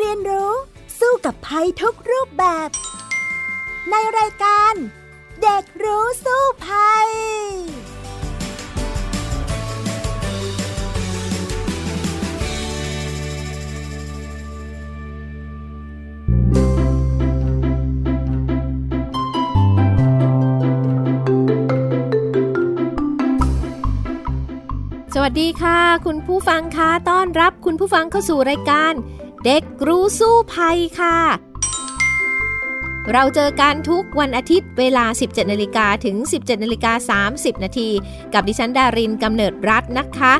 เรียนรู้ สู้กับภัยทุกรูปแบบ ในรายการ เด็กรู้สู้ภัยสวัสดีค่ะ คุณผู้ฟังคะต้อนรับคุณผู้ฟังเข้าสู่รายการ เด็กรู้สู้ภัยค่ะ เราเจอกันทุกวันอาทิตย์เวลา 17นาฬิกาถึง 17นาฬิกา30 นาที กับดิฉันดารินกำเนิดรัตน์นะคะ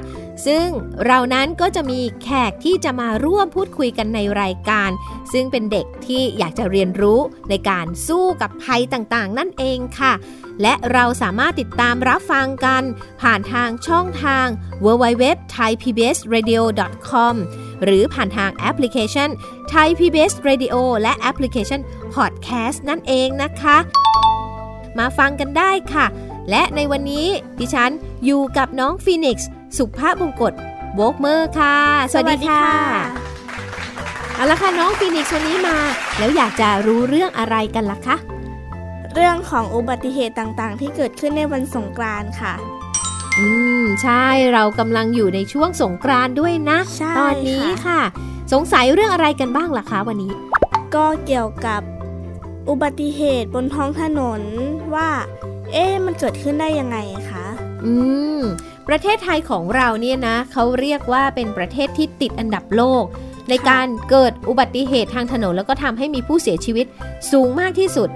ซึ่งเรานั้นก็จะมีแขกที่จะมาร่วมพูดคุยกันในรายการ ซึ่งเป็นเด็กที่อยากจะเรียนรู้ในการสู้กับภัยต่างๆ นั่นเองค่ะ และเราสามารถติดตามรับฟังกัน ผ่านทางช่องทาง www.thaipbsradio.com หรือผ่านทางแอปพลิเคชัน Thai PBS Radio และแอปพลิเคชัน Podcast นั่นเองนะคะ มาฟังกันได้ค่ะ และในวันนี้ดิฉันอยู่กับน้องฟีนิกซ์ สุภาพบงกตโบกเมอร์ค่ะ สวัสดีค่ะเอาละค่ะน้องฟีนิกซ์วันนี้มา แล้วอยากจะรู้เรื่องอะไรกันล่ะคะเรื่องของอุบัติเหตุต่างๆ ที่เกิดขึ้นในวันสงกรานต์ค่ะ อืม ใช่เรากำลังอยู่ในช่วงสงกรานต์ด้วยนะ ตอนนี้ค่ะ สงสัยเรื่องอะไรกันบ้างล่ะคะวันนี้ ก็เกี่ยวกับอุบัติเหตุบนท้องถนนว่า เอ๊ะมันเกิดขึ้นได้ยังไงคะ อืม ประเทศไทยของเราเนี่ยนะเขาเรียกว่าเป็นประเทศที่ติดอันดับโลก ในการเกิดอุบัติเหตุทางถนนแล้วก็ทำให้มีผู้เสียชีวิตสูงมากที่สุด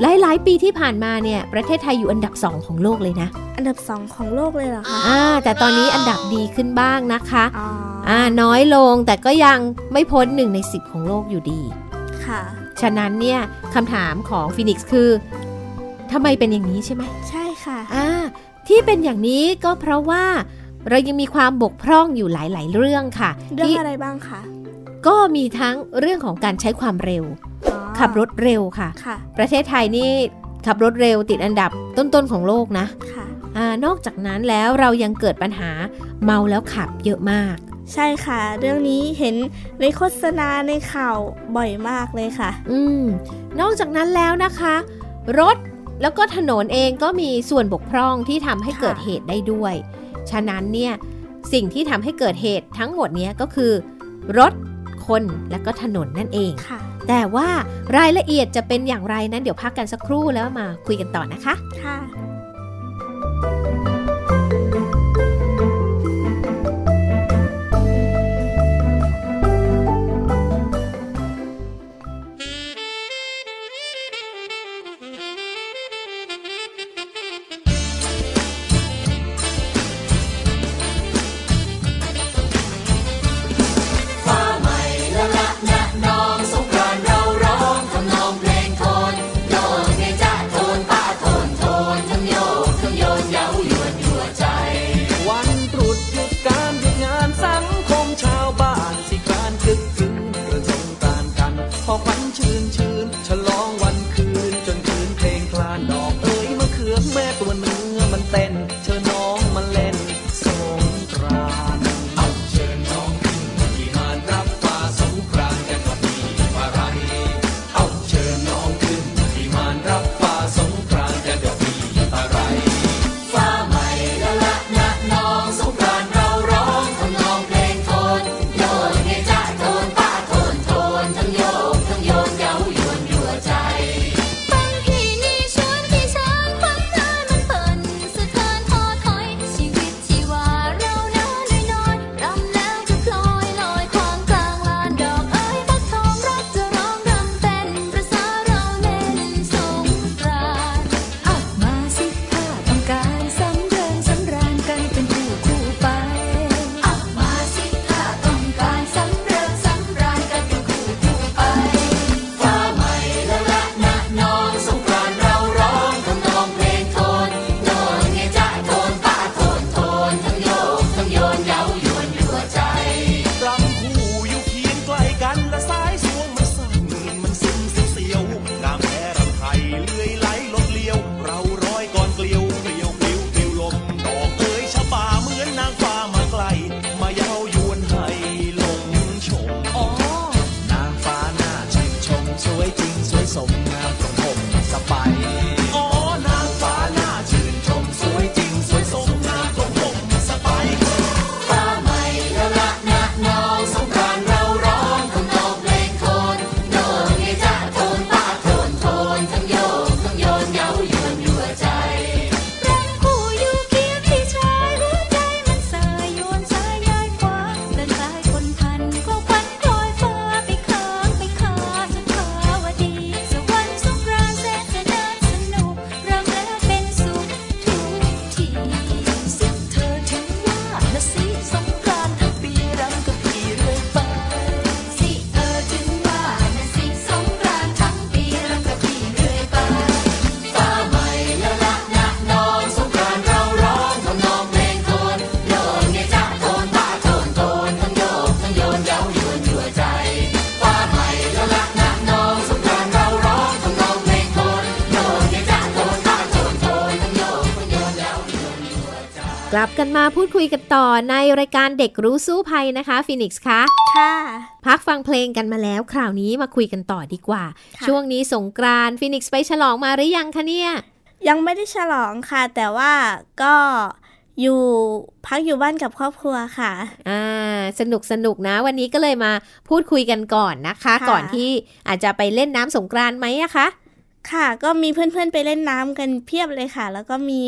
หลายๆ ปีที่ผ่านมาเนี่ยประเทศไทยอยู่อันดับสองของโลกเลยนะ อันดับสองของโลกเลยเหรอคะอ่าแต่ตอนนี้อันดับดีขึ้นบ้างนะคะอ่าน้อยลงแต่ก็ยังไม่พ้นหนึ่งในสิบของโลกอยู่ดีค่ะ ฉะนั้นเนี่ยคำถามของฟีนิกซ์คือทำไมเป็นอย่างนี้ใช่ไหมใช่ค่ะอ่า ที่เป็นอย่างนี้ก็เพราะว่าเรายังมีความบกพร่องอยู่หลาย ๆ เรื่องค่ะ เรื่องอะไรบ้างคะ ก็มีทั้งเรื่องของการใช้ความเร็ว ขับรถเร็วค่ะค่ะประเทศไทยนี่ขับรถเร็วติดอันดับต้น ๆ ของโลกนะค่ะอนอกจากนั้นแล้วเรายังเกิดปัญหาเมาแล้วขับเยอะมาก ใช่ค่ะ เรื่องนี้เห็นในโฆษณาในข่าวบ่อยมากเลยค่ะ อืม นอกจากนั้นแล้วนะคะ รถ แล้วก็ถนนเองก็มีส่วนบกพร่องที่ทำให้เกิดเหตุได้ด้วย ฉะนั้นเนี่ยสิ่งที่ทำให้เกิดเหตุทั้งหมดนี้ก็คือ รถคนและก็ถนนนั่นเองแต่ว่ารายละเอียดจะเป็นอย่างไรนั้นเดี๋ยวพักกันสักครู่แล้วมาคุยกันต่อนะคะ ค่ะ ยกันต่อในรายการเด็กรู้สู้ภัยนะคะฟินิกส์คะค่ะ พักฟังเพลงกันมาแล้ว คราวนี้มาคุยกันต่อดีกว่าค่ะช่วงนี้สงกรานต์ฟินิกส์ไปฉลองมาหรือยังคะเนี่ย ยังไม่ได้ฉลองค่ะ แต่ว่าก็อยู่พักอยู่บ้านกับครอบครัวค่ะ อ่า สนุกสนุกนะ วันนี้ก็เลยมาพูดคุยกันก่อนนะคะค่ะก่อนที่อาจจะไปเล่นน้ำสงกรานต์ไหมอะคะ ค่ะ ก็มีเพื่อนๆไปเล่นน้ำกันเพียบเลยค่ะ แล้วก็มี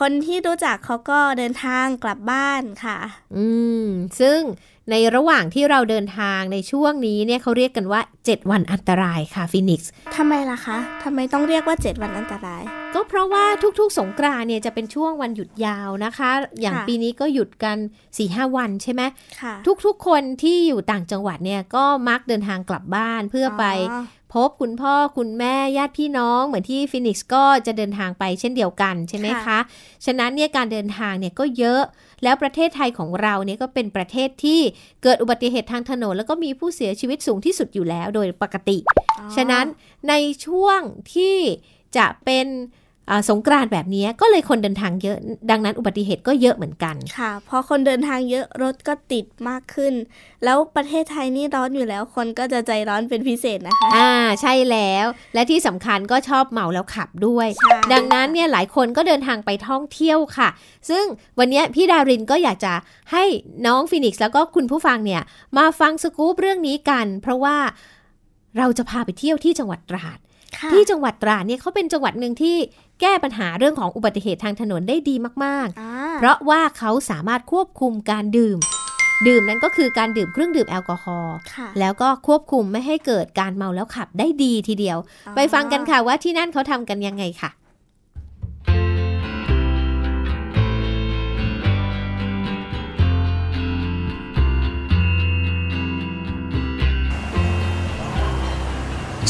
คนที่รู้จักเขาก็เดินทางกลับบ้านค่ะ อืม ซึ่งในระหว่างที่เราเดินทางในช่วงนี้เนี่ยเขาเรียกกันว่า 7 วันอันตรายค่ะฟินิกส์ทำไมล่ะคะทำไมต้องเรียกว่า 7 วันอันตราย ก็เพราะว่าทุกๆ สงกรานต์เนี่ยจะเป็นช่วงวันหยุดยาวนะคะ อย่างค่ะปีนี้ก็หยุดกัน4-5 วันใช่ไหมค่ะทุกๆ คนที่อยู่ต่างจังหวัดเนี่ยก็มักเดินทางกลับบ้านเพื่อไปอ๋อพบคุณพ่อคุณแม่ญาติพี่น้อง เหมือนที่ฟินิกส์ก็จะเดินทางไปเช่นเดียวกันใช่ไหมคะค่ะฉะนั้นเนี่ยการเดินทางเนี่ยก็เยอะ แล้วประเทศไทยของเราเนี่ยก็เป็นประเทศที่เกิดอุบัติเหตุทางถนน แล้วก็มีผู้เสียชีวิตสูงที่สุดอยู่แล้วโดยปกติอ๋อฉะนั้นในช่วงที่จะเป็นอ่า สงกรานต์แบบนี้ก็เลยคนเดินทางเยอะ ดังนั้นอุบัติเหตุก็เยอะเหมือนกัน ค่ะพอคนเดินทางเยอะรถก็ติดมากขึ้น แล้วประเทศไทยนี่ร้อนอยู่แล้ว คนก็จะใจร้อนเป็นพิเศษนะคะ อ่าใช่แล้ว และที่สำคัญก็ชอบเมาแล้วขับด้วยใช่ดังนั้นเนี่ยหลายคนก็เดินทางไปท่องเที่ยวค่ะ ซึ่งวันนี้พี่ดารินก็อยากจะให้น้องฟินิกซ์แล้วก็คุณผู้ฟังเนี่ยมาฟังสกู๊ปเรื่องนี้กัน เพราะว่าเราจะพาไปเที่ยวที่จังหวัดตราดค่ะที่จังหวัดตราดเนี่ยเขาเป็นจังหวัดหนึ่งที่ แก้ปัญหาเรื่องของอุบัติเหตุทางถนนได้ดีมากอ่าๆเพราะว่าเขาสามารถควบคุมการดื่ม ดื่มนั้นก็คือการดื่มเครื่องดื่มแอลกอฮอล์ค่ะแล้วก็ควบคุมไม่ให้เกิดการเมาแล้วขับได้ดีทีเดียว ไปฟังกันค่ะว่าที่นั่นเขาทำกันยังไงค่ะ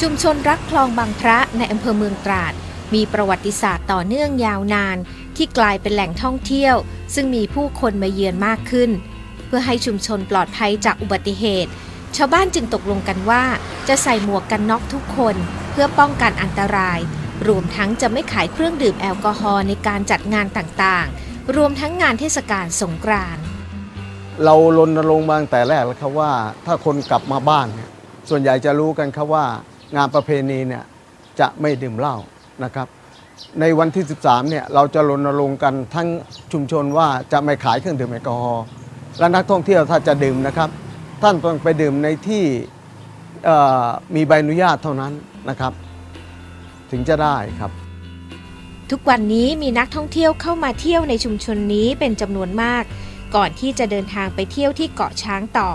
ชุมชนรักคลองบางพระในอำเภอเมืองตราด มีประวัติศาสตร์ต่อเนื่องยาวนาน ที่กลายเป็นแหล่งท่องเที่ยว ซึ่งมีผู้คนมาเยือนมากขึ้น เพื่อให้ชุมชนปลอดภัยจากอุบัติเหตุ ชาวบ้านจึงตกลงกันว่า จะใส่หมวกกันน็อกทุกคน เพื่อป้องกันอันตราย รวมทั้งจะไม่ขายเครื่องดื่มแอลกอฮอล์ในการจัดงานต่างๆ รวมทั้งงานเทศกาลสงกรานต์เรารณรงค์มาตั้งแต่แรกแล้วครับว่า ถ้าคนกลับมาบ้านเนี่ยส่วนใหญ่จะรู้กันครับว่างานประเพณีเนี่ยจะไม่ดื่มเหล้า นะครับ ในวันที่ 13เนี่ยเราจะรณรงค์กันทั้งชุมชนว่าจะไม่ขายเครื่องดื่มแอลกอฮอล์และนักท่องเที่ยวถ้าจะดื่มนะครับ ท่านต้องไปดื่มในที่มีใบอนุญาตเท่านั้นนะครับ ถึงจะได้ครับ ทุกวันนี้มีนักท่องเที่ยวเข้ามาเที่ยวในชุมชนนี้เป็นจำนวนมาก ก่อนที่จะเดินทางไปเที่ยวที่เกาะช้างต่อ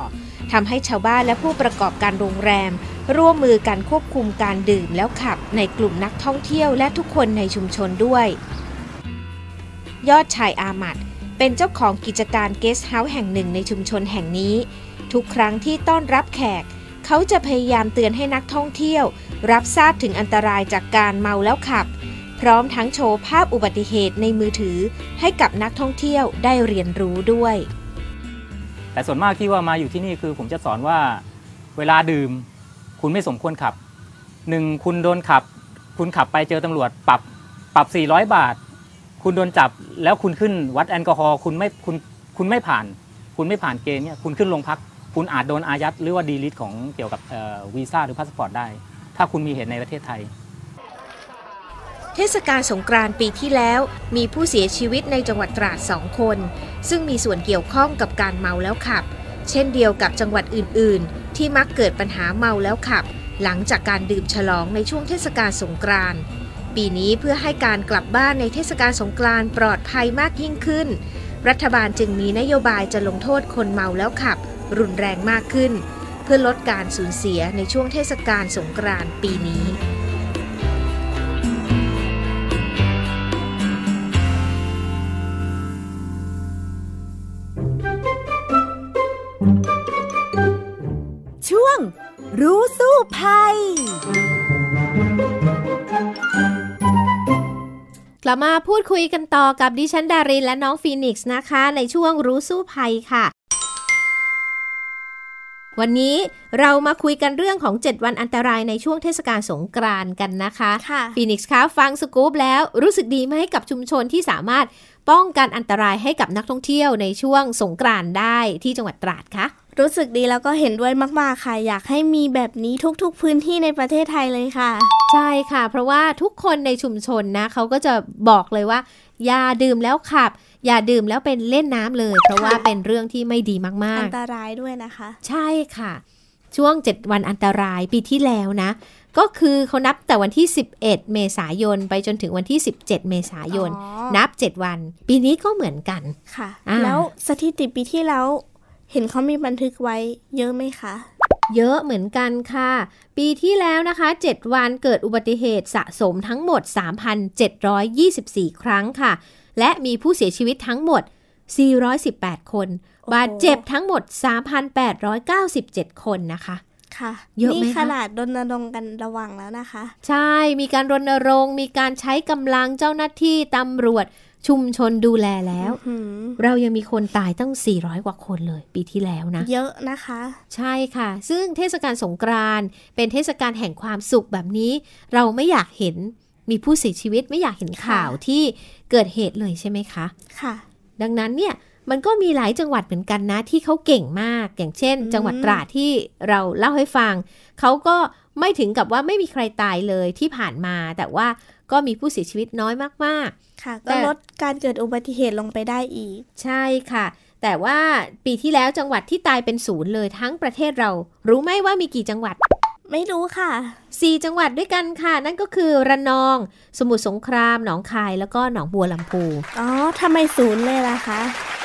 ทำให้ชาวบ้านและผู้ประกอบการโรงแรม ร่วมมือกันควบคุมการดื่มแล้วขับในกลุ่มนักท่องเที่ยวและทุกคนในชุมชนด้วย ยอดชายอามัดเป็นเจ้าของกิจการเกสต์เฮาส์แห่งหนึ่งในชุมชนแห่งนี้ ทุกครั้งที่ต้อนรับแขก เขาจะพยายามเตือนให้นักท่องเที่ยว รับทราบถึงอันตรายจากการเมาแล้วขับ พร้อมทั้งโชว์ภาพอุบัติเหตุในมือถือ ให้กับนักท่องเที่ยวได้เรียนรู้ด้วย แต่ส่วนมากที่ว่ามาอยู่ที่นี่คือผมจะสอนว่าเวลาดื่ม คุณไม่สมควรขับหนึ่งคุณโดนขับ คุณขับไปเจอตำรวจปรับปรับ 400 บาท คุณโดนจับแล้วคุณขึ้นวัดแอลกอฮอล์คุณไม่คุณคุณไม่ผ่าน คุณไม่ผ่านเกณฑ์เนี่ยคุณขึ้นโรงพัก คุณอาจโดนอายัดหรือว่า delete ของเกี่ยวกับวีซ่าหรือพาสปอร์ตได้ ถ้าคุณมีเหตุในประเทศไทย เทศกาลสงกรานต์ปีที่แล้ว มีผู้เสียชีวิตในจังหวัดตราดสองคน ซึ่งมีส่วนเกี่ยวข้องกับการเมาแล้วขับ เช่นเดียวกับจังหวัดอื่น ๆ ที่มักเกิดปัญหาเมาแล้วขับ หลังจากการดื่มฉลองในช่วงเทศกาลสงกรานต์ปีนี้เพื่อให้การกลับบ้านในเทศกาลสงกรานต์ปลอดภัยมากยิ่งขึ้น รัฐบาลจึงมีนโยบายจะลงโทษคนเมาแล้วขับ รุนแรงมากขึ้น เพื่อลดการสูญเสียในช่วงเทศกาลสงกรานต์ปีนี้ สู้ภัย กลับมาพูดคุยกันต่อกับดิฉันดารินและน้องฟีนิกซ์นะคะ ในช่วงรู้สู้ภัยค่ะ วันนี้เรามาคุยกันเรื่องของ 7 วันอันตรายในช่วงเทศกาลสงกรานต์กันนะคะค่ะฟีนิกส์คะฟังสกู๊ปแล้วรู้สึกดีไหมกับชุมชนที่สามารถป้องกันอันตรายให้กับนักท่องเที่ยวในช่วงสงกรานต์ได้ที่จังหวัดตราดคะ รู้สึกดีแล้วก็เห็นด้วยมาก ๆ ค่ะ อยากให้มีแบบนี้ทุก ๆ พื้นที่ในประเทศไทยเลยค่ะ ใช่ค่ะ เพราะว่าทุกคนในชุมชนนะเขาก็จะบอกเลยว่า อย่าดื่มแล้วขับ อย่าดื่มแล้วเป็นเล่นน้ำเลย เพราะว่าเป็นเรื่องที่ไม่ดีมาอักนตรายด้วยนะคะๆใช่ค่ะ ช่วง 7 วันอันตรายปีที่แล้วนะ ก็คือเขานับแต่วันที่ 11 เมษายน ไปจนถึงวันที่ 17 เมษายนอ๋อนับ 7 วัน ปีนี้ก็เหมือนกันค่ะอ่าแล้วสถิติปีที่แล้ว เห็นเขามีบันทึกไว้เยอะไหมคะ เยอะเหมือนกันค่ะ ปีที่แล้วนะคะ 7 วันเกิดอุบัติเหตุสะสมทั้งหมด 3,724 ครั้งค่ะ และมีผู้เสียชีวิตทั้งหมด 418 คน บาดเจ็บทั้งหมด 3,897 คนนะคะค่ะเยอะไหมคะนี่ขนาดรณรงค์กันระวังแล้วนะคะ ใช่มีการรณรงค์ มีการใช้กำลังเจ้าหน้าที่ตำรวจ ชุมชนดูแลแล้วหืมเรายังมีคนตายตั้ง 400 กว่าคนเลย ปีที่แล้วนะ เยอะนะคะ ใช่ค่ะ ซึ่งเทศกาลสงกรานต์เป็นเทศกาลแห่งความสุขแบบนี้ เราไม่อยากเห็นมีผู้เสียชีวิตไม่อยากเห็นข่าวที่เกิดเหตุเลยใช่ไหมคะ ค่ะ ดังนั้นเนี่ยมันก็มีหลายจังหวัดเหมือนกันนะ ที่เขาเก่งมาก อย่างเช่นอืมจังหวัดตราดที่เราเล่าให้ฟัง เขาก็ไม่ถึงกับว่าไม่มีใครตายเลยที่ผ่านมา แต่ว่า ก็มีผู้เสียชีวิตน้อยมากค่ะแต่ก็ลดการเกิดอุบัติเหตุลงไปได้อีกๆใช่ค่ะ แต่ว่าปีที่แล้วจังหวัดที่ตายเป็นศูนย์เลยทั้งประเทศเรา รู้ไหมว่ามีกี่จังหวัด ไม่รู้ค่ะ 4 จังหวัดด้วยกันค่ะ นั่นก็คือระนอง สมุทรสงคราม หนองคาย แล้วก็หนองบัวลำพู อ๋อทำไมศูนย์เลยล่ะคะ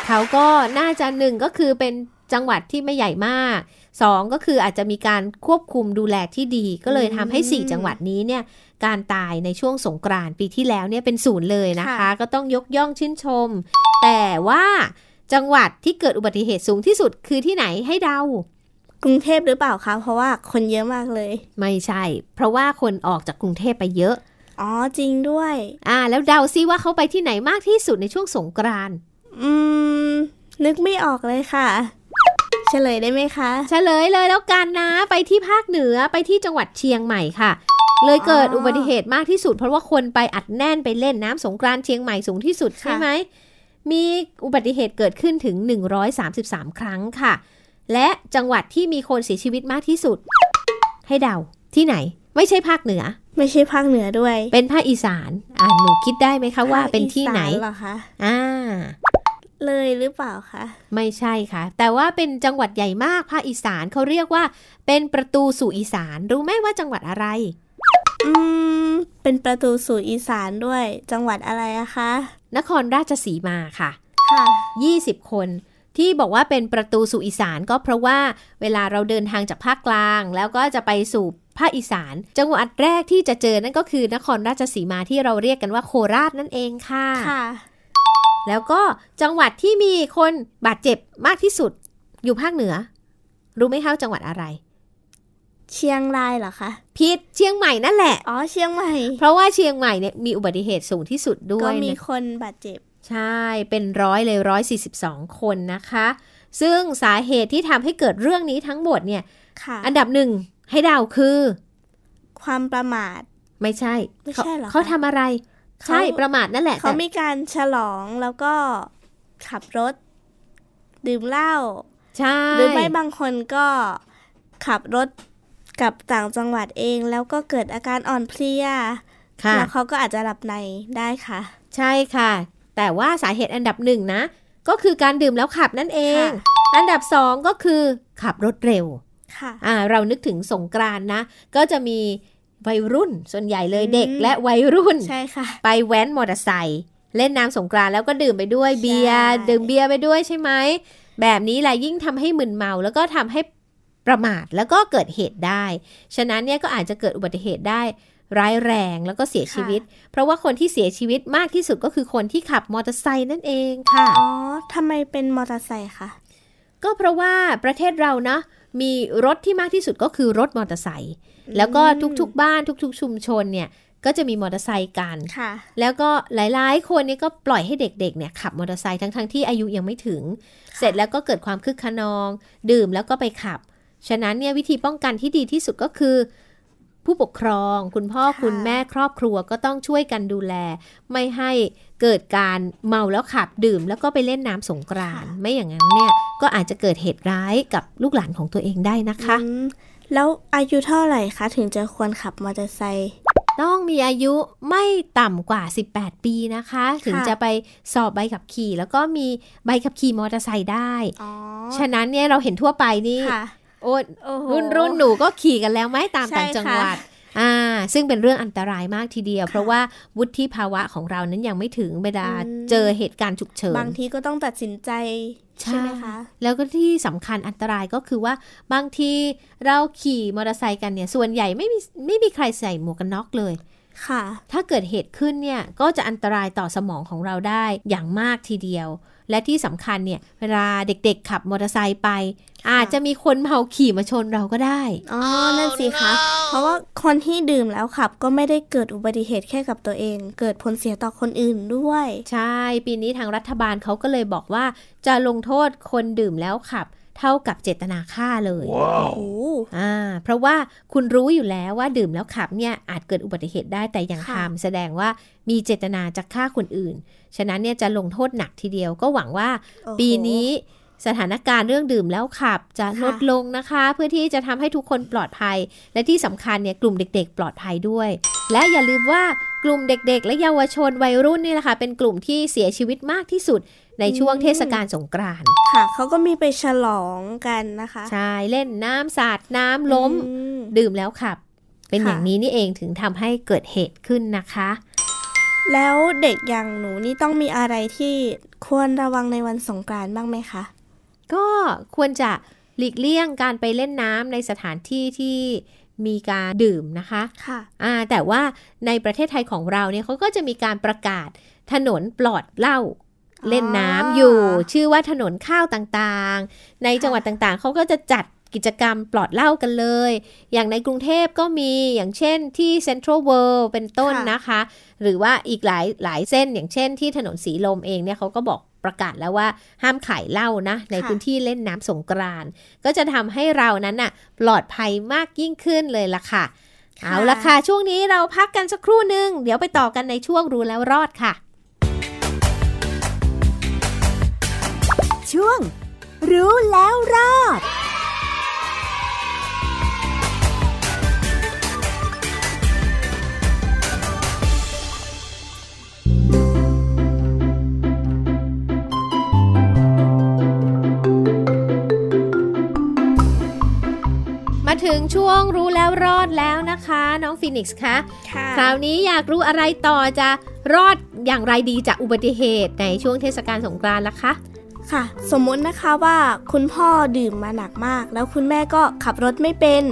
เขาก็น่าจะหนึ่งก็คือเป็นจังหวัดที่ไม่ใหญ่มากสองก็คืออาจจะมีการควบคุมดูแลที่ดี ก็เลยทำให้อืม4จังหวัดนี้เนี่ย การตายในช่วงสงกรานต์ปีที่แล้วเนี่ยเป็นศูนย์เลยนะคะค่ะก็ต้องยกย่องชื่นชม แต่ว่าจังหวัดที่เกิดอุบัติเหตุสูงที่สุดคือที่ไหนให้เดากรุงเทพหรือเปล่าคะเพราะว่าคนเยอะมากเลย ไม่ใช่ เพราะว่าคนออกจากกรุงเทพไปเยอะ อ๋อจริงด้วย อ่า แล้วเดาซิว่าเขาไปที่ไหนมากที่สุดในช่วงสงกรานต์อืม นึกไม่ออกเลยค่ะเฉลยได้ไหมคะ เฉลยเลยแล้วกันนะ ไปที่ภาคเหนือไปที่จังหวัดเชียงใหม่ค่ะ เลยเกิดอ๋ออุอุบัติเหตุมากที่สุด เพราะว่าคนไปอัดแน่นไปเล่นน้ำสงกรานต์เชียงใหม่สูงที่สุดค่ะใช่ไหมมีอุบัติเหตุเกิดขึ้นถึง 133 ครั้งค่ะ และจังหวัดที่มีคนเสียชีวิตมากที่สุด ให้เดาที่ไหน ไม่ใช่ภาคเหนือ ไม่ใช่ภาคเหนือด้วย เป็นภาคอีสานอ่าหนูคิดได้ไหมคะว่าเป็นที่ไหนภาคอีสาเหรอคะอ่าเลยหรือเปล่าคะ ไม่ใช่ค่ะ แต่ว่าเป็นจังหวัดใหญ่มากภาคอีสานเขาเรียกว่า เป็นประตูสู่อีสาน รู้ไหมว่าจังหวัดอะไร อืม เป็นประตูสู่อีสานด้วย จังหวัดอะไรอะคะ นครราชสีมาค่ะ ค่ะ 20 คนที่บอกว่าเป็นประตูสู่อีสานก็เพราะว่าเวลาเราเดินทางจากภาคกลาง แล้วก็จะไปสู่ภาคอีสาน จังหวัดแรกที่จะเจอนั่นก็คือนครราชสีมาที่เราเรียกกันว่าโคราชนั่นเองค่ะค่ะ แล้วก็จังหวัดที่มีคนบาดเจ็บมากที่สุดอยู่ภาคเหนือ รู้ไหมคะจังหวัดอะไร เชียงรายเหรอคะพิษเชียงใหม่นั่นแหละ อ๋อเชียงใหม่ เพราะว่าเชียงใหม่เนี่ยมีอุบัติเหตุสูงที่สุดด้วก็ยมีนะคนบาดเจ็บ ใช่เป็นร้อยเลยร้อยสี่สิบสองคนนะคะ ซึ่งสาเหตุที่ทำให้เกิดเรื่องนี้ทั้งหมดเนี่ยค่ะอันดับหนึ่งให้เดาคือ ความประมาท ไม่ใช่ไม่ใช่เหรอคะเขาทำอะไรเขาใช่ประมาทนั่นแหละเขาแต่มีการฉลองแล้วก็ขับรถ ดื่มเหล้าใช่หรือไม่บางคนก็ขับรถ กลับต่างจังหวัดเองแล้วก็เกิดอาการอ่อนเพลียค่ะแล้วเขาก็อาจจะหลับในได้ค่ะ ใช่ค่ะ แต่ว่าสาเหตุอันดับหนึ่งนะ ก็คือการดื่มแล้วขับนั่นเองค่ะอันดับสองก็คือขับรถเร็วค่ะอ่าเรานึกถึงสงกรานต์นะ ก็จะมีวัยรุ่นส่วนใหญ่เลยอืมเด็กและวัยรุ่นใช่ค่ะ ไปแว้นมอเตอร์ไซค์เล่นน้ำสงกรานต์แล้วก็ดื่มไปด้วยเบียร์ใช่ดื่มเบียร์ไปด้วยใช่ไหมแบบนี้แหละยิ่งทำให้มึนเมาแล้วก็ทำให้ ประมาทแล้วก็เกิดเหตุได้ ฉะนั้นเนี่ยก็อาจจะเกิดอุบัติเหตุได้ร้ายแรงแล้วก็เสียชีวิต เพราะว่าคนที่เสียชีวิตมากที่สุดก็คือคนที่ขับมอเตอร์ไซค์นั่นเองค่ะ อ๋อทำไมเป็นมอเตอร์ไซค์คะ ก็เพราะว่าประเทศเรานะมีรถที่มากที่สุดก็คือรถมอเตอร์ไซค์แล้วก็ทุกๆ บ้านทุก ๆ ชุมชนเนี่ยก็จะมีมอเตอร์ไซค์กันค่ะแล้วก็หลายๆ คนเนี่ยก็ปล่อยให้เด็กๆ เนี่ยขับมอเตอร์ไซค์ทั้งๆ ที่อายุยังไม่ถึง เสร็จแล้วก็เกิดความคึกขนอง ดื่มแล้วก็ไปขับ ฉะนั้นเนี่ยวิธีป้องกันที่ดีที่สุดก็คือ ผู้ปกครอง คุณพ่อค่ะคุณแม่ครอบครัวก็ต้องช่วยกันดูแล ไม่ให้เกิดการเมาแล้วขับดื่ม แล้วก็ไปเล่นน้ำสงกรานต์ไม่อย่างนั้นเนี่ยก็อาจจะเกิดเหตุร้ายกับลูกหลานของตัวเองได้นะคะอืมแล้วอายุเท่าไหร่คะ ถึงจะควรขับมอเตอร์ไซค์ต้องมีอายุไม่ต่ำกว่า 18 ปีนะคะ ถึงค่ะจะไปสอบใบขับขี่ แล้วก็มีใบขับขี่มอเตอร์ไซค์ได้อ๋อฉะนั้นเนี่ยเราเห็นทั่วไปนี่ค่ะ โอ้โอ้โหรุ่นรุ่นหนูก็ขี่กันแล้วไหมตามใช่ต่างจังหวัดค่ะอ่าซึ่งเป็นเรื่องอันตรายมากทีเดียว เพราะว่าวุฒิภาวะของเรานั้นยังไม่ถึงเวลาอืมเจอเหตุการณ์ฉุกเฉินบางทีก็ต้องตัดสินใจใช่ไหมคะแล้วก็ที่สำคัญอันตรายก็คือว่าบางทีเราขี่มอเตอร์ไซค์กันเนี่ยส่วนใหญ่ไม่มีไม่มีใครใส่หมวกกันน็อกเลย ค่ะ ถ้าเกิดเหตุขึ้นเนี่ยก็จะอันตรายต่อสมองของเราได้อย่างมากทีเดียว และที่สำคัญเนี่ยเวลาเด็กๆขับมอเตอร์ไซค์ไป อาจจะมีคนเมาขี่มาชนเราก็ได้ อ๋อ นั่นสิคะ เพราะว่าคนที่ดื่มแล้วขับก็ไม่ได้เกิดอุบัติเหตุแค่กับตัวเอง เกิดผลเสียต่อคนอื่นด้วย ใช่ ปีนี้ทางรัฐบาลเขาก็เลยบอกว่าจะลงโทษคนดื่มแล้วขับ เท่ากับเจตนาฆ่าเลยโอ้โหอ่าเพราะว่าคุณรู้อยู่แล้วว่าดื่มแล้วขับเนี่ยอาจเกิดอุบัติเหตุได้แต่ยังค่ะทำแสดงว่ามีเจตนาจะฆ่าคนอื่น ฉะนั้นเนี่ยจะลงโทษหนักทีเดียวก็หวังว่าโอ้โหปีนี้สถานการณ์เรื่องดื่มแล้วขับจะค่ะลดลงนะคะ เพื่อที่จะทำให้ทุกคนปลอดภัย และที่สำคัญเนี่ยกลุ่มเด็ก ๆ ปลอดภัยด้วย และอย่าลืมว่ากลุ่มเด็ก ๆ และเยาวชนวัยรุ่นนี่แหละค่ะเป็นกลุ่มที่เสียชีวิตมากที่สุด ในช่วงเทศกาลสงกรานต์ค่ะเขาก็มีไปฉลองกันนะคะ ใช่เล่นน้ำสาดน้ำล้มอืมดื่มแล้วขับ เป็นค่ะอย่างนี้นี่เองถึงทำให้เกิดเหตุขึ้นนะคะ แล้วเด็กอย่างหนูนี่ต้องมีอะไรที่ควรระวังในวันสงกรานต์บ้างไหมคะ ก็ควรจะหลีกเลี่ยงการไปเล่นน้ำในสถานที่ที่มีการดื่มนะคะค่ะอ่าแต่ว่าในประเทศไทยของเราเนี่ยเขาก็จะมีการประกาศถนนปลอดเหล้าอ๋อ เล่นน้ำอยู่ ชื่อว่าถนนข้าวต่างๆ ในจังหวัดต่างๆ เขาก็จะจัดกิจกรรมปลอดเหล้ากันเลย อย่างในกรุงเทพก็มีอย่างเช่นที่เซ็นทรัลเวิลด์เป็นต้นค่ะนะคะ หรือว่าอีกหลายหลายเส้นอย่างเช่นที่ถนนสีลมเองเนี่ยเขาก็บอกประกาศแล้วว่าห้ามขายเหล้านะ ในพื้นที่เล่นน้ำสงกรานต์ก็จะทำให้เรานั้นน่ะปลอดภัยมากยิ่งขึ้นเลยล่ะค่ะค่ะ เอาละค่ะ ช่วงนี้เราพักกันสักครู่หนึ่งเดี๋ยวไปต่อกันในช่วงรู้แล้วรอดค่ะ ช่วง รู้แล้วรอดมาถึงช่วงรู้แล้วรอดแล้วนะคะ น้องฟินิกส์คะค่ะคราวนี้อยากรู้อะไรต่อจะรอดอย่างไรดีจากอุบัติเหตุในช่วงเทศกาลสงกรานต์ล่ะคะ ค่ะ สมมุตินะคะว่าคุณพ่อดื่มมาหนักมาก แล้วคุณแม่ก็ขับรถไม่เป็น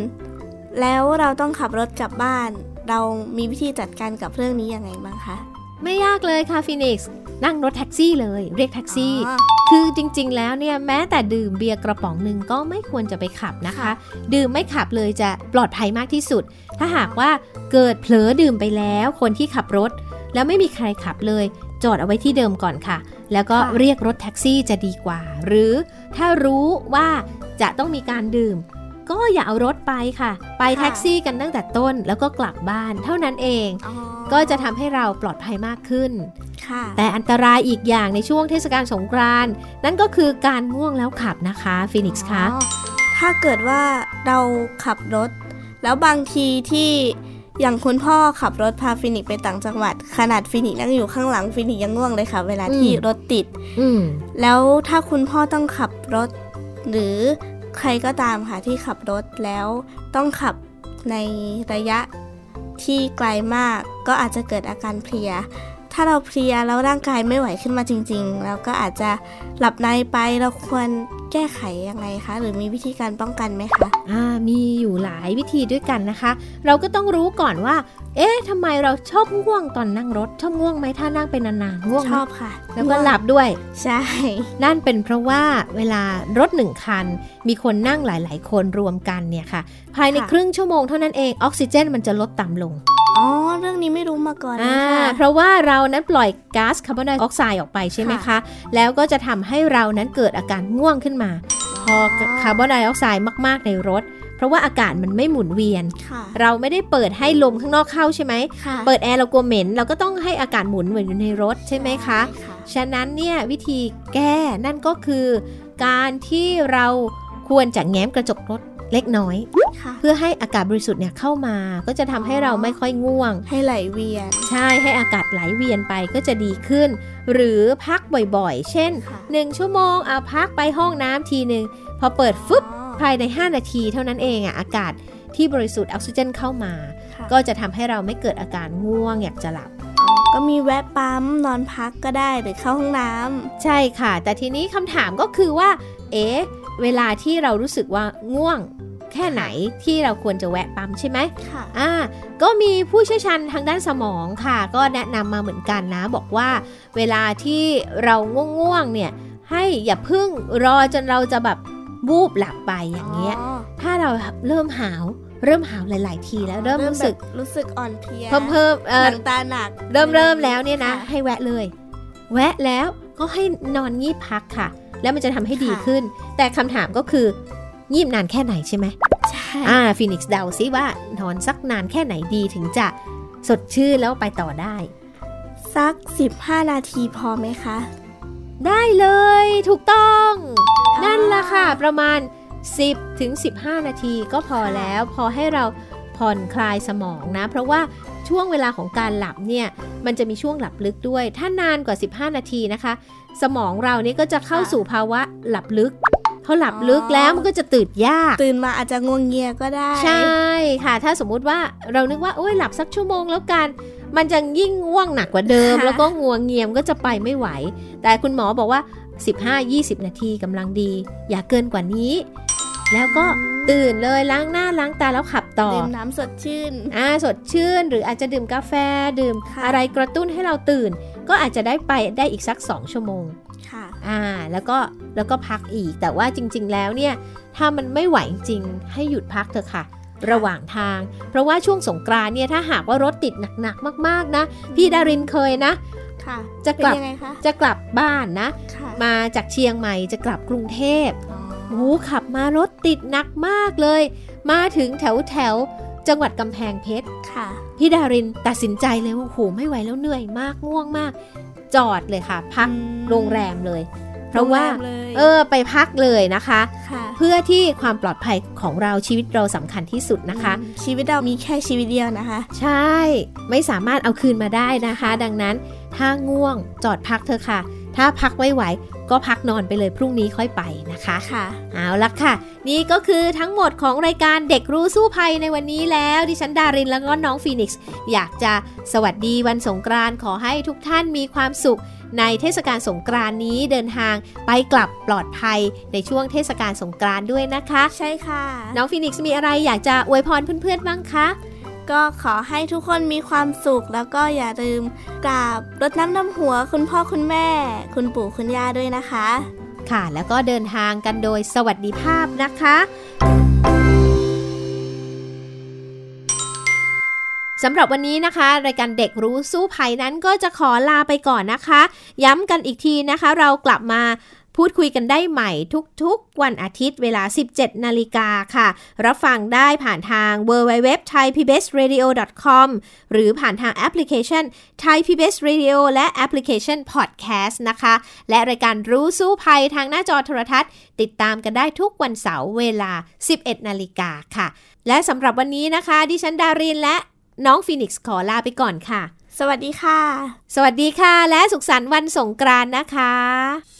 แล้วเราต้องขับรถกลับบ้าน เรามีวิธีจัดการกับเรื่องนี้ยังไงบ้างคะไม่ยากเลยค่ะฟินิกส์นั่งรถแท็กซี่เลย เรียกแท็กซี่อ๋อคือจริงๆ แล้วเนี่ยแม้แต่ดื่มเบียร์กระป๋องหนึ่งก็ไม่ควรจะไปขับนะคะค่ะดื่มไม่ขับเลยจะปลอดภัยมากที่สุด ถ้าหากว่าเกิดเผลอดื่มไปแล้วคนที่ขับรถ แล้วไม่มีใครขับเลย จอดเอาไว้ที่เดิมก่อนค่ะ แล้วก็เรียกรถแท็กซี่จะดีกว่า หรือถ้ารู้ว่าจะต้องมีการดื่ม ก็อย่าเอารถไปค่ะ ไปแท็กซี่กันตั้งแต่ต้นแล้วก็กลับบ้านเท่านั้นเองอ๋อก็จะทำให้เราปลอดภัยมากขึ้นค่ะแต่อันตรายอีกอย่างในช่วงเทศกาลสงกรานต์นั่นก็คือการง่วงแล้วขับนะคะฟินิกส์คะอ๋อถ้าเกิดว่าเราขับรถ แล้วบางทีที่ อย่างคุณพ่อขับรถพาฟินิกซ์ไปต่างจังหวัด ขนาดฟินิกซ์นั่งอยู่ข้างหลังฟินิกซ์ยังง่วงเลยค่ะ เวลาที่รถติดอืมแล้วถ้าคุณพ่อต้องขับรถ หรือใครก็ตามค่ะที่ขับรถแล้วต้องขับในระยะที่ไกลมาก ก็อาจจะเกิดอาการเพลียถ้าเราเพลียแล้วร่างกายไม่ไหวขึ้นมาจริงๆแล้วก็อาจจะหลับในไปเราควรแก้ไขยังไงคะ หรือมีวิธีการป้องกันไหมคะอ่ามีอยู่หลายวิธีด้วยกันนะคะ เราก็ต้องรู้ก่อนว่า เอ๊ะทำไมเราชอบง่วงตอนนั่งรถ ชอบง่วงไหมถ้านั่งเป็นนานๆง่วงไหชมอบค่ะ แล้วก็หลับด้วย ใช่ นั่นเป็นเพราะว่าเวลารถหนึ่งคัน มีคนนั่งหลาย ๆ คนรวมกันเนี่ยค่ะ ภายในครึ่งชั่วโมงเท่านั้นเองออกซิเจนมันจะลดต่ำลง อ๋อ เรื่องนี้ไม่รู้มาก่อนเลยอ่าค่ะเพราะว่าเรานั้นปล่อยก๊าซคาร์บอนไดออกไซด์ออกไปใช่ไหมคะค่ะแล้วก็จะทำให้เรานั้นเกิดอาการง่วงขึ้นมาพอคาร์บอนไดออกไซด์มาก ๆ ในรถ เพราะว่าอากาศมันไม่หมุนเวียนค่ะเราไม่ได้เปิดให้ลมข้างนอกเข้าใช่ไหมค่ะเปิดแอร์เรากลัวเหม็น เราก็ต้องให้อากาศหมุนเวียนอยู่ในรถใช่ไหมคะใช่ค่ะฉะนั้นเนี่ยวิธีแก้นั่นก็คือ การที่เราควรจะแง้มกระจกรถ เล็กน้อย ค่ะ เพื่อให้อากาศบริสุทธิ์เนี่ยเข้ามา ก็จะทำให้เราไม่ค่อยง่วง ให้ไหลเวียน ใช่ให้อากาศไหลเวียนไปก็จะดีขึ้น หรือพักบ่อยๆ เช่น ค่ะ 1 ชั่วโมงเอาพักไปห้องน้ำทีหนึ่งพอเปิดฟึบอ๋อภายใน 5 นาทีเท่านั้นเองอะอากาศที่บริสุทธิ์ออกซิเจนเข้ามา ค่ะก็จะทำให้เราไม่เกิดอาการง่วงอยากจะหลับ ก็มีแวะปั๊มนอนพักก็ได้หรือเข้าห้องน้ำ ใช่ค่ะ แต่ทีนี้คำถามก็คือว่า เอ๊ะ เวลาที่เรารู้สึกว่าง่วงแค่ไหนที่เราควรจะแวะปั๊มใช่ไหมค่ะอ่าก็มีผู้เชี่ยวชาญทางด้านสมองค่ะ ก็แนะนำมาเหมือนกันนะ บอกว่า เวลาที่เราง่วงๆเนี่ยให้อย่าเพึ่งรอจนเราจะแบบวูบหลับไปอย่างเงี้ย ถ้าเราเริ่มหาวเริ่มหาวหลาย ๆ ทีแล้วเริ่มรู้สึกแบบรู้สึกอ่อนเพลียเพิ่มเพิ่มเอหอนังตาหนัก เริ่มเริ่มแล้วเนี่ยนะค่ให้แวะเลย แวะแล้วก็ให้นอนงีบพักค่ะ แล้วมันจะทำให้ดีค่ะขึ้น แต่คำถามก็คือ งีบนานแค่ไหนใช่ไหมใช่อ่าฟินิกซ์เดาซิว่านอนสักนานแค่ไหนดีถึงจะสดชื่นแล้วไปต่อได้ สัก 15 นาทีพอไหมคะ ได้เลยถูกต้องอ๋อนั่นละค่ะ ประมาณ 10ถึง15 นาทีก็พอแล้ว พอให้เราผ่อนคลายสมองนะ เพราะว่าช่วงเวลาของการหลับเนี่ย มันจะมีช่วงหลับลึกด้วย ถ้านานกว่า 15 นาทีนะคะ สมองเรานี่ก็จะเข้าสู่ภาวะหลับลึกพอหลับลึกแล้วมันก็จะตื่นยาก ตื่นมาอาจจะงวงเงียก็ได้ ใช่ค่ะ ถ้าสมมุติว่าเรานึกว่าโอ้ยหลับสักชั่วโมงแล้วกัน มันจะยิ่งง่วงหนักกว่าเดิมค่ะแล้วก็งัวงเงียมก็จะไปไม่ไหว แต่คุณหมอบอกว่า 15-20 นาทีกำลังดี อย่าเกินกว่านี้ แล้วก็ตื่นเลยล้างหน้าล้างตาแล้วขับต่อดื่มน้ำสดชื่นอ่าสดชื่น หรืออาจจะดื่มกาแฟดื่มค่ะอะไรกระตุ้นให้เราตื่น ก็อาจจะได้ไปได้อีกสัก 2 ชั่วโมง ค่ะ อ่า แล้วก็ แล้วก็พักอีก แต่ว่าจริง ๆ แล้วเนี่ย ถ้ามันไม่ไหวจริงๆให้หยุดพักเถอะค่ะ ระหว่างทาง เพราะว่าช่วงสงกรานต์เนี่ย ถ้าหากว่ารถติดหนักๆ มาก ๆ นะ พี่ดารินเคยนะ ค่ะ จะกลับเป็นยังไงคะจะกลับบ้านนะค่ะมาจากเชียงใหม่จะกลับกรุงเทพอ๋อโอ้โหขับมารถติดหนักมากเลย มาถึงแถวแถวๆจังหวัดกำแพงเพชร ค่ะ พี่ดารินตัดสินใจเลยว่าโอ้โหไม่ไหวแล้วเหนื่อยมากง่วงมาก จอดเลยค่ะ พักอืมโรงแรมเลย เพราะว่าโงแมเลยเออไปพักเลยนะคะค่ะเพื่อที่ความปลอดภัยของเราชีวิตเราสำคัญที่สุดนะคะอืมชีวิตเรามีแค่ชีวิตเดียวนะคะ ใช่ไม่สามารถเอาคืนมาได้นะคะ ดังนั้นถ้าง่วงจอดพักเถอะค่ะ ถ้าพักไม่ไหว ก็พักนอนไปเลยพรุ่งนี้ค่อยไปนะคะค่ะ เอาละค่ะ นี่ก็คือทั้งหมดของรายการเด็กรู้สู้ภัยในวันนี้แล้วดิฉันดารินแล้วก็น้องฟีนิกซ์อยากจะสวัสดีวันสงกรานต์ขอให้ทุกท่านมีความสุขในเทศกาลสงกรานต์นี้เดินทางไปกลับปลอดภัยในช่วงเทศกาลสงกรานต์ด้วยนะคะ ใช่ค่ะ น้องฟีนิกซ์มีอะไรอยากจะอวยพรเพื่อนๆบ้างคะ ก็ขอให้ทุกคนมีความสุข แล้วก็อย่าลืมกราบรดน้ำดำหัวคุณพ่อคุณแม่ คุณปู่คุณย่าด้วยนะคะ ค่ะแล้วก็เดินทางกันโดยสวัสดิภาพนะคะสำหรับวันนี้นะคะ รายการเด็กรู้สู้ภัยนั้นก็จะขอลาไปก่อนนะคะ ย้ำกันอีกทีนะคะ เรากลับมา พูดคุยกันได้ใหม่ทุกๆ วันอาทิตย์เวลา 17 นาฬิกาค่ะ รับฟังได้ผ่านทาง www.thaipbsradio.com หรือผ่านทางแอปพลิเคชัน Thai PBS Radio และแอปพลิเคชัน Podcast นะคะ และรายการรู้สู้ภัยทางหน้าจอโทรทัศน์ ติดตามกันได้ทุกวันเสาร์เวลา 11 นาฬิกาค่ะ และสำหรับวันนี้นะคะ ดิฉันดารินและน้องฟีนิกซ์ขอลาไปก่อนค่ะ สวัสดีค่ะ สวัสดีค่ะ และสุขสันต์วันสงกรานต์นะคะ